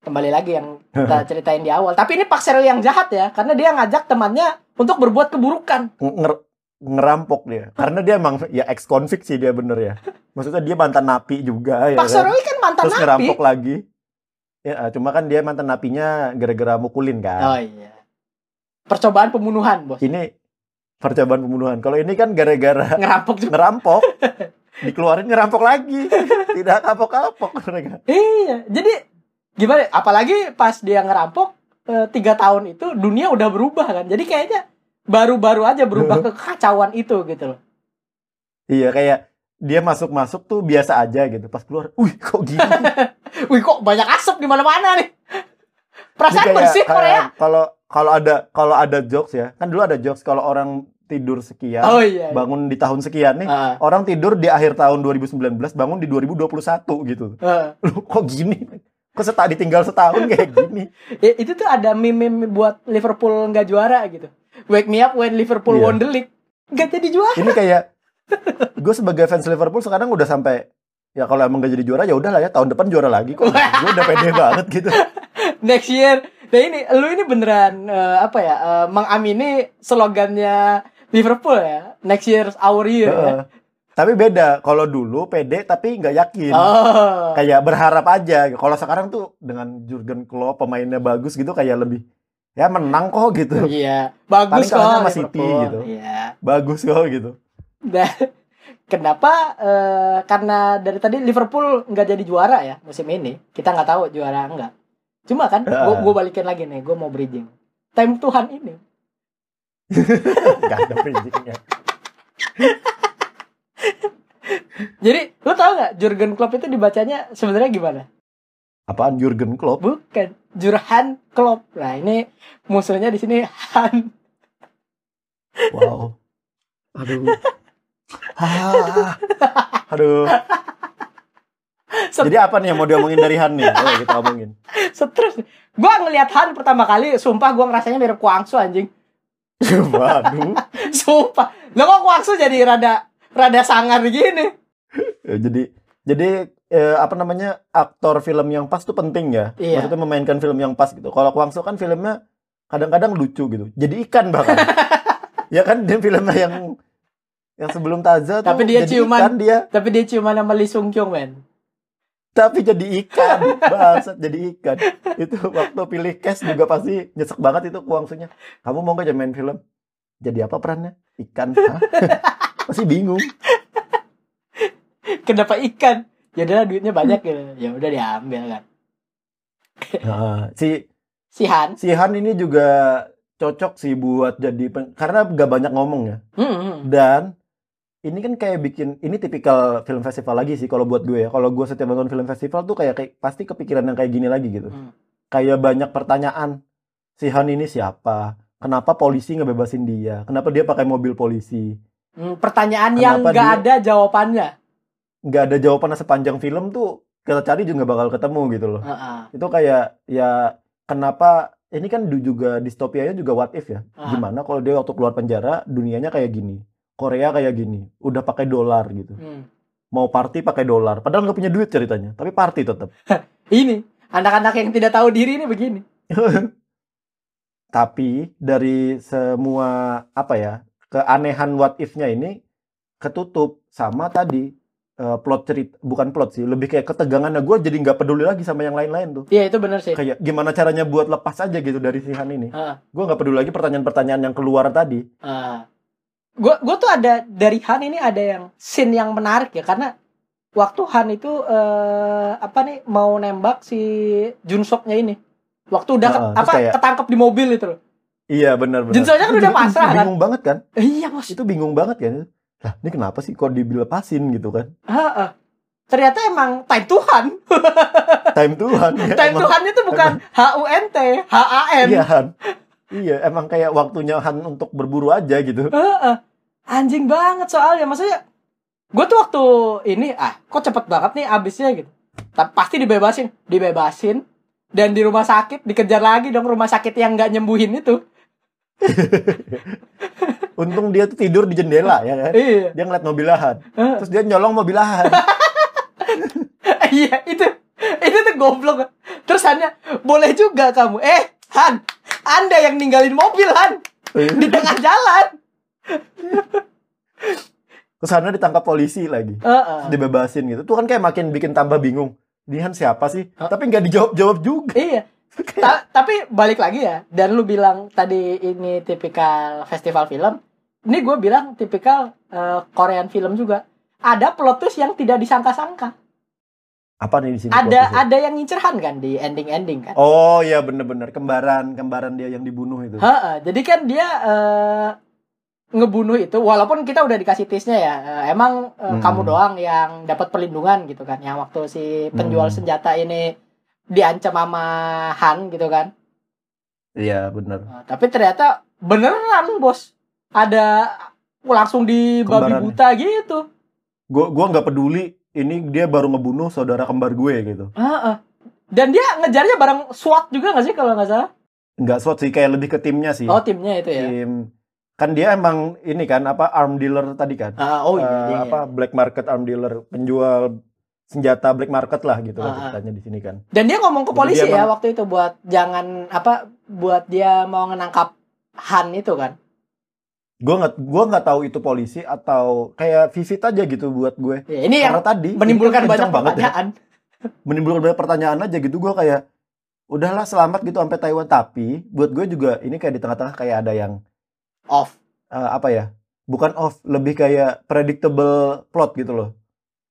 Kembali lagi yang kita ceritain di awal. Tapi ini Pak Seroy yang jahat ya, karena dia ngajak temannya untuk berbuat keburukan. Nger- ngerampok dia. Karena dia emang ya ex konvict sih dia bener ya. Maksudnya dia mantan napi juga ya. Pak kan? Seroy kan mantan Terus napi. ngerampok lagi. Ya, cuma kan dia mantan napinya gara-gara mukulin Oh kan. iya. Percobaan pembunuhan, bos. Ini percobaan pembunuhan. Kalau ini kan gara-gara Ngerampok juga. ngerampok. Dikeluarin ngerampok lagi. Tidak kapok-kapok mereka. Iya, jadi gimana? Apalagi pas dia ngerampok eh, tiga tahun itu dunia udah berubah kan. Jadi kayaknya baru-baru aja berubah ke kekacauan itu gitu loh. Iya kayak dia masuk-masuk tuh biasa aja gitu. Pas keluar, wih kok gini? Wih kok banyak asap di mana-mana nih. Perasaan Kayak- bersih Korea. Kalau kalau ada kalau ada jokes ya, kan dulu ada jokes kalau orang tidur sekian, Oh iya. iya. bangun di tahun sekian nih, Ah, orang tidur di akhir tahun 2019, bangun di 2021 gitu. ah. Lu kok gini? Kok seta ditinggal setahun kayak gini? Ya, itu tuh ada meme-meme buat Liverpool nggak juara gitu. Wake Me Up When Liverpool Iya. Won the League. Gak jadi juara. Ini kayak gue sebagai fans Liverpool sekarang udah sampai ya kalau emang gak jadi juara ya udahlah ya tahun depan juara lagi kok. gue udah pede banget gitu. Next year. Nah ini, lu ini beneran eh, apa ya? eh, mengamini slogannya Liverpool ya. Next year's our year. ya. Heeh. Tapi beda kalau dulu pede tapi nggak yakin. Oh. Kayak berharap aja. Kalau sekarang tuh dengan Jurgen Klopp pemainnya bagus gitu kayak lebih ya menang kok gitu. Iya, bagus Paling kok sama City Liverpool. gitu. Iya. Bagus kok gitu. Dan kenapa? eh, karena dari tadi Liverpool nggak jadi juara ya musim ini. Kita nggak tahu juara enggak. Cuma kan, Ya. gue balikin lagi nih, gue mau bridging. Time Tuhan ini. Gak ada bridgingnya. Jadi, lu tahu nggak Jurgen Klopp itu dibacanya sebenarnya gimana? Apaan Jurgen Klopp? Bukan, Jurhan Klopp. Nah, ini musuhnya di sini Han. Wow. Aduh. Ah. Aduh. Set- Jadi apa nih yang mau diomongin dari Han nih? Oh, kita omongin. Stres. Gue ngelihat Han pertama kali, sumpah gue ngerasanya mirip Kuangsu anjing. Waduh. Sumpah. Lo kok Kuangsu jadi rada rada sangar gini? Ya, jadi jadi eh, apa namanya aktor film yang pas tuh penting ya. Iya. Maksudnya memainkan film yang pas gitu. Kalau Kwang Soo kan filmnya kadang-kadang lucu gitu. Jadi ikan bahkan. ya kan dia filmnya yang yang sebelum Taza tuh Tapi dia jadi ciuman. ikan dia, Tapi dia cuma nama Lee Sung Kyung, men. Tapi jadi ikan. Bangsat jadi ikan. Itu waktu pilih cast juga pasti nyesek banget itu Kwang Soo-nya. Kamu mau gak jadi main film? Jadi apa perannya? Ikan. Pasti bingung. Kenapa ikan? Ya udah duitnya banyak gitu. Ya udah diambil kan. Nah, si Si Han. si Han ini juga cocok sih buat jadi pen- karena gak banyak ngomong ya. Hmm, hmm. Dan ini kan kayak bikin ini tipikal film festival lagi sih kalau buat gue ya. Kalau gue setiap nonton film festival tuh kayak, kayak pasti kepikiran yang kayak gini lagi gitu. Hmm. Kayak banyak pertanyaan. Si Han ini siapa? Kenapa polisi ngebebasin dia? Kenapa dia pakai mobil polisi? Hmm, pertanyaan yang Kenapa nggak dia- ada jawabannya. Nggak ada jawabannya sepanjang film tuh kita cari juga bakal ketemu gitu loh. Heeh. Itu kayak ya kenapa ini kan juga distopianya juga what if ya. Ah. Gimana kalau dia waktu keluar penjara dunianya kayak gini. Korea kayak gini, udah pakai dolar gitu. Hmm. mau party pakai dolar. Padahal nggak punya duit ceritanya, tapi party tetap. Ini anak-anak yang tidak tahu diri ini begini. tapi dari semua apa ya keanehan what if-nya ini ketutup sama tadi eh, plot cerita, bukan plot sih, lebih kayak ketegangannya gue jadi nggak peduli lagi sama yang lain-lain tuh. Iya itu benar sih. Kayak gimana caranya buat lepas aja gitu dari si Han ini. Heeh. Gue nggak peduli lagi pertanyaan-pertanyaan yang keluar tadi. Gue gue tuh ada dari Han ini ada yang scene yang menarik ya karena waktu Han itu eh, apa nih mau nembak si Junsoknya ini waktu udah ke- Heeh, terus apa kayak- ketangkep di mobil itu loh Iya benar-benar. Jinsoknya kan Itu udah pasrah kan Bingung banget kan? Iya bos Itu bingung banget kan? Lah ini kenapa sih kok dilepasin gitu kan? Heeh. ternyata emang time Tuhan Time Tuhan. ya, time emang- Tuhan itu bukan H U N T H A N Iya Han. Iya emang kayak waktunya Han untuk berburu aja gitu. Heeh. Anjing banget soalnya. Maksudnya gue tuh waktu ini ah kok cepet banget nih abisnya gitu. Tapi pasti dibebasin, dibebasin dan di rumah sakit dikejar lagi dong rumah sakit yang nggak nyembuhin itu. Untung dia tuh tidur di jendela ya kan. Iya. Dia ngeliat mobil Han. Heeh. Terus dia nyolong mobil Han. Iya itu itu tuh goblok. Terus hanya boleh juga kamu. Eh Han, Anda yang ninggalin mobil Han di tengah jalan. Han ditangkap polisi lagi. Heeh. Terus dibebasin gitu. Tuh kan kayak makin bikin tambah bingung. Ini Han siapa sih? Hah? Tapi nggak dijawab-jawab juga. Iya. Ta- tapi balik lagi ya, dan lu bilang tadi ini tipikal festival film. Ini gue bilang tipikal eh, Korean film juga. Ada plot twist yang tidak disangka-sangka. Apa nih di sini? Ada ada yang ngincerhan kan di ending-ending kan. Oh iya bener-bener kembaran kembaran dia yang dibunuh itu. Heeh, jadi kan dia eh, ngebunuh itu walaupun kita udah dikasih tipsnya ya. eh, emang eh, Hmm. kamu doang yang dapat perlindungan gitu kan. Yang waktu si penjual Hmm. senjata ini diancam sama Han gitu kan. Iya bener. Nah, tapi ternyata beneran bos ada langsung di babi buta gitu. Gua gua nggak peduli. Ini dia baru ngebunuh saudara kembar gue gitu. Heeh. Dan dia ngejarnya bareng SWAT juga nggak sih kalau nggak salah? nggak SWAT sih kayak lebih ke timnya sih. Oh timnya itu ya. Tim kan dia emang ini kan apa arm dealer tadi kan. Ah, oh iya, Eh, iya, apa black market arm dealer penjual senjata black market lah gitu ah. ceritanya di sini kan. Dan dia ngomong ke polisi ya emang- waktu itu buat jangan apa buat dia mau ngenangkap Han itu kan. Gue nggak gua nggak tahu itu polisi atau kayak visit aja gitu buat gue. Ya, ini yang Karena tadi ini menimbulkan kan banyak banget ya. pertanyaan. menimbulkan banyak pertanyaan aja gitu gue kayak udahlah selamat gitu sampai Taiwan tapi buat gue juga ini kayak di tengah-tengah kayak ada yang Off. eh, apa ya bukan off lebih kayak predictable plot gitu loh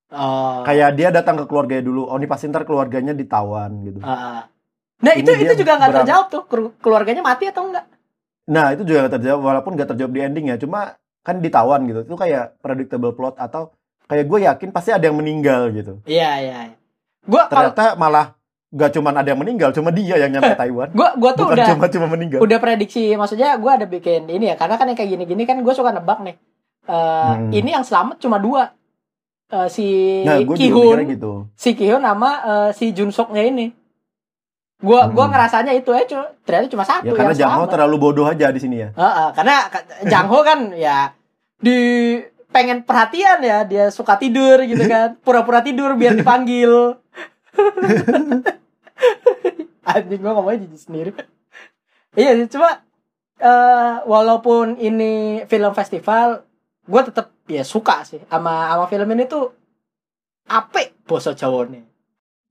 Oh. kayak dia datang ke keluarganya dulu oh ini pasti ntar keluarganya ditawan gitu ah. Nah Ini itu itu juga nggak terjawab tuh Kelu- keluarganya mati atau enggak? Nah itu juga nggak terjawab walaupun nggak terjawab di ending ya cuma kan ditawan gitu itu kayak predictable plot atau kayak gue yakin pasti ada yang meninggal gitu Iya iya. iya. Gua ternyata malah gak cuman ada yang meninggal cuma dia yang nyampe Taiwan gua gua tuh bukan udah cuma cuma meninggal udah prediksi maksudnya gua ada bikin ini ya karena kan yang kayak gini-gini kan gue suka nebak nih. Eh, Hmm. Ini yang selamat cuma dua. Eh, si nah gue Kihun, gitu si Kihun sama eh, si Junsoknya ini. Gua gua Hmm. ngerasanya itu aja cu- ternyata cuma satu Ya karena yang Jang Ho selamat. terlalu bodoh aja di sini ya. Heeh, karena ka- Jang Ho kan ya di pengen perhatian ya dia suka tidur gitu kan pura-pura tidur biar dipanggil anjing gua ngomongnya jijik sendiri iya sih cuma eh walaupun ini film festival gua tetap ya suka sih sama sama film ini tuh apik boso Jawane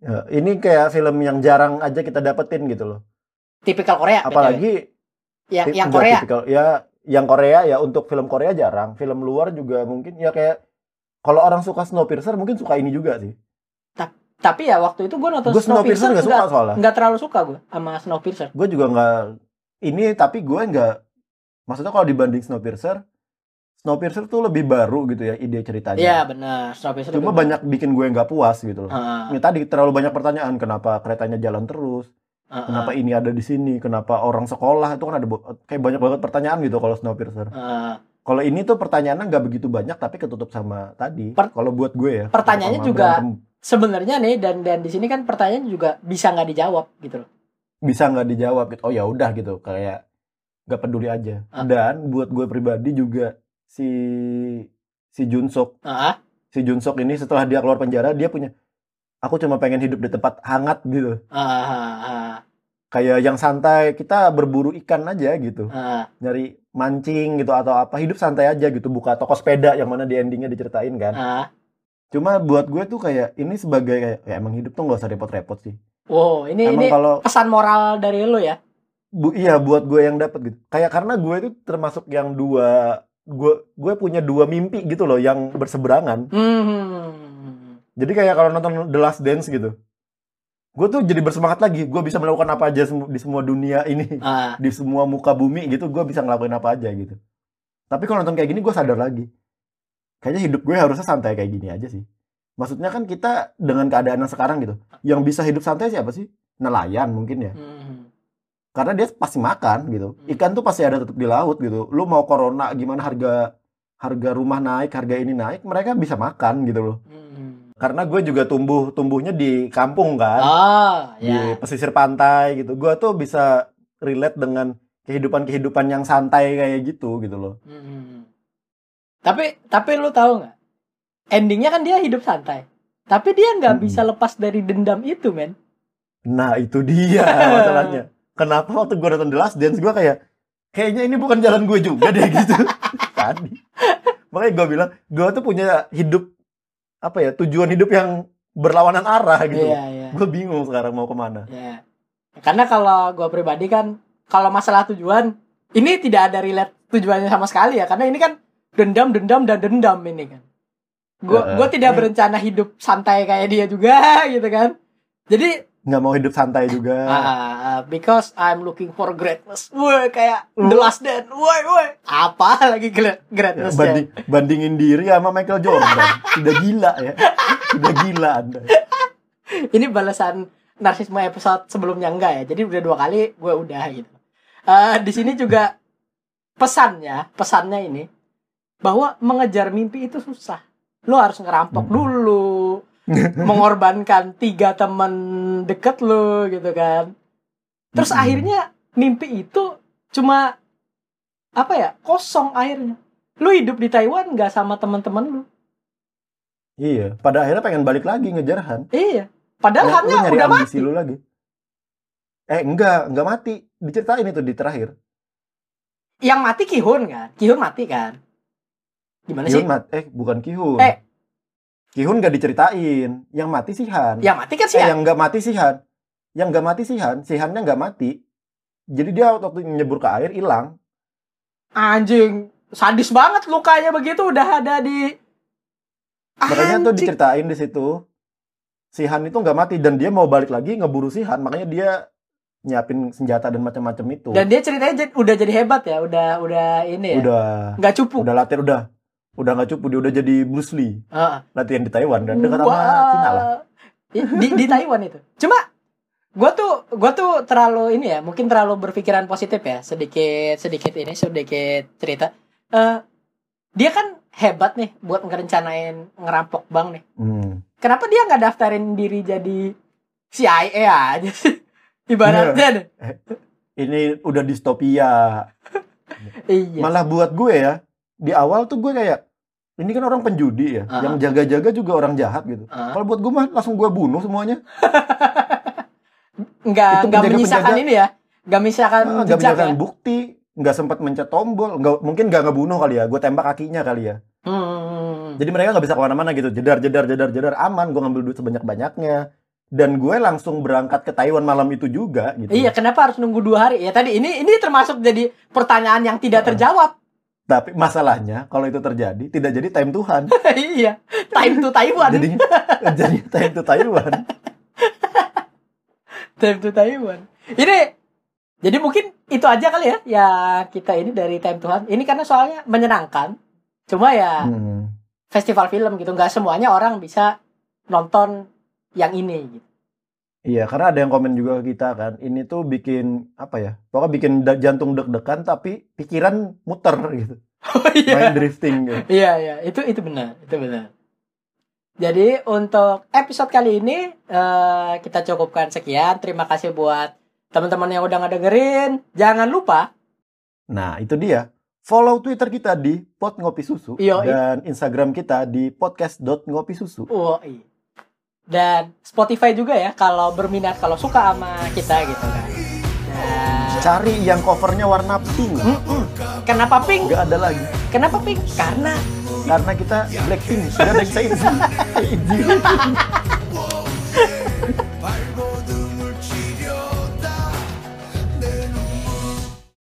Ya, ini kayak film yang jarang aja kita dapetin gitu loh. tipikal Korea BTW. Apalagi yang tip- yang enggak Korea tipikal- ya yang Korea ya untuk film Korea jarang. Film luar juga mungkin ya kayak kalau orang suka Snowpiercer mungkin suka ini juga sih. tapi ya waktu itu gua nonton Gue Snowpiercer Snowpiercer gak suka soalnya. nggak terlalu suka gua sama Snowpiercer Gue juga nggak ini tapi gue nggak maksudnya kalau dibanding Snowpiercer Snowpiercer tuh lebih baru gitu ya ide ceritanya. Iya benar, Snowpiercer. Cuma banyak bikin gue nggak puas gitu loh. Ini tadi terlalu banyak pertanyaan kenapa keretanya jalan terus, heeh, kenapa ini ada di sini, kenapa orang sekolah itu kan ada kayak banyak banget pertanyaan gitu kalau Snowpiercer. heeh. Kalau ini tuh pertanyaannya nggak begitu banyak tapi ketutup sama tadi. Per- kalau buat gue ya. Pertanyaannya juga-. Sebenarnya nih dan dan di sini kan pertanyaan juga bisa nggak dijawab gitu loh. bisa nggak dijawab gitu. Oh ya udah gitu kayak nggak peduli aja. Dan buat gue pribadi juga si si Junsok Heeh. si Junsok ini setelah dia keluar penjara dia punya aku cuma pengen hidup di tempat hangat gitu. heeh, Kayak yang santai kita berburu ikan aja gitu. heeh. nyari mancing gitu atau apa hidup santai aja gitu buka toko sepeda yang mana di endingnya diceritain kan Heeh. cuma buat gue tuh kayak ini sebagai kayak ya emang hidup tuh nggak usah repot-repot sih Wow, ini emang ini kalau pesan moral dari lu ya. bu, iya buat gue yang dapat gitu kayak karena gue itu termasuk yang dua gue gue punya dua mimpi gitu loh yang berseberangan. Hmm. jadi kayak kalau nonton The Last Dance gitu gue tuh jadi bersemangat lagi. Gue bisa melakukan apa aja di semua dunia ini Ah, di semua muka bumi gitu gue bisa ngelakuin apa aja gitu. Tapi kalau nonton kayak gini gue sadar lagi. Kayaknya hidup gue harusnya santai kayak gini aja sih. Maksudnya kan kita dengan keadaan yang sekarang gitu yang bisa hidup santai siapa sih? Nelayan mungkin ya. Hmm. Karena dia pasti makan gitu ikan tuh pasti ada tetap di laut gitu lu mau corona gimana harga harga rumah naik harga ini naik mereka bisa makan gitu loh Hmm. karena gue juga tumbuh tumbuhnya di kampung kan Oh, di ya. pesisir pantai gitu. Gua tuh bisa relate dengan kehidupan-kehidupan yang santai kayak gitu gitu loh. Hmm. Tapi tapi lu tahu nggak? Endingnya kan dia hidup santai. Tapi dia nggak Hmm. bisa lepas dari dendam itu, men. Nah, itu dia masalahnya. Kenapa waktu gua nonton The Last Dance gua kayak kayaknya ini bukan jalan gue juga deh gitu. Tadi. Makanya gua bilang, gua tuh punya hidup apa ya, tujuan hidup yang berlawanan arah gitu. Iya, iya. Gue bingung sekarang mau ke mana. Ya. Karena kalau gue pribadi kan, kalau masalah tujuan, ini tidak ada relate tujuannya sama sekali ya. Karena ini kan dendam, dendam, dan dendam ini kan. Gue Heeh. gue tidak berencana hidup santai kayak dia juga gitu kan. Jadi Nggak mau hidup santai juga. ah, because I'm looking for greatness. Woi kayak Uh. The Last Dance. Woi woi. Apa lagi gre- Ya, greatness banding, bandingin diri sama Michael Jordan. Sudah gila ya. Sudah gila Anda. ini balasan narsisme episode sebelumnya enggak ya jadi udah dua kali gue udah gitu Eh di sini juga pesannya pesannya ini bahwa mengejar mimpi itu susah lo harus ngerampok Hmm. dulu mengorbankan tiga teman deket lo gitu kan terus Hmm. akhirnya mimpi itu cuma apa ya kosong airnya lu hidup di Taiwan nggak sama teman-teman lu Iya, pada akhirnya pengen balik lagi ngejar Han. iya padahal Lu- Hannya lu udah mati lu lagi. Eh, enggak, enggak mati. Diceritain itu di terakhir. yang mati Kihun kan Kihun mati kan gimana sih Kihun mat eh bukan Kihun. Eh. Kihun nggak diceritain. Yang mati si Han. yang mati kan sih eh, ya yang nggak mati si Han. Yang nggak mati si Han, si Hannya nggak mati. Jadi dia waktu nyebur ke air hilang. anjing sadis banget lukanya begitu udah ada di Makanya tuh diceritain di situ. Si Han itu nggak mati dan dia mau balik lagi ngeburu si Han, makanya dia nyiapin senjata dan macam-macam itu. dan dia ceritanya udah jadi hebat ya udah udah ini ya udah nggak cupu udah latihan udah udah nggak cupu dia udah jadi Bruce Lee. Heeh. latihan di Taiwan dan dekat sama. Cina lah. Di di Taiwan itu. Cuma gue tuh gue tuh terlalu ini ya mungkin terlalu berpikiran positif ya. Sedikit sedikit ini sedikit cerita. Eh dia kan hebat nih buat ngerencanain ngerampok bank nih. Hmm. kenapa dia nggak daftarin diri jadi CIA aja sih? Ibaratnya deh. ini udah distopia. Iya. Malah buat gue ya di awal tuh gue kayak ini kan orang penjudi ya Ah. yang jaga-jaga juga orang jahat gitu Ah. kalau buat gue mah langsung gue bunuh semuanya nggak nggak menyisakan penjaga- ini ya nggak menyisakan nggak jejak ya menjaga bukti nggak sempat mencet tombol nggak mungkin nggak ngebunuh kali ya gue tembak kakinya kali ya Hmm. jadi mereka nggak bisa ke mana-mana gitu jedar jedar jedar jedar aman gue ngambil duit sebanyak banyaknya dan gue langsung berangkat ke Taiwan malam itu juga gitu Iya, kenapa harus nunggu dua hari? Ya tadi ini ini termasuk jadi pertanyaan yang tidak terjawab. Tapi masalahnya kalau itu terjadi tidak jadi time Tuhan iya, time to Taiwan. jadi jadi time to Taiwan time to Taiwan. Ini jadi mungkin itu aja kali ya ya kita ini dari time Tuhan. Ini karena soalnya menyenangkan. Cuma ya Hmm. festival film gitu, nggak semuanya orang bisa nonton yang ini gitu. Iya, karena ada yang komen juga ke kita kan. Ini tuh bikin apa ya? Pokoknya bikin jantung deg-degan tapi pikiran muter gitu. Oh iya. Main drifting gitu. Iya, iya, itu itu benar, itu benar. Jadi untuk episode kali ini eh, kita cukupkan sekian. Terima kasih buat teman-teman yang udah ngedengerin. Jangan lupa Nah, itu dia. Follow Twitter kita di Pot Ngopi Susu Yoi. dan Instagram kita di podcast.ngopisusu. oh, iya. Dan Spotify juga ya kalau berminat kalau suka sama kita gitu kan. Nah, Cari yang covernya warna pink. mm-mm. kenapa pink? Nggak ada lagi. Kenapa pink? Karena Karena kita Blackpink. Saya izin.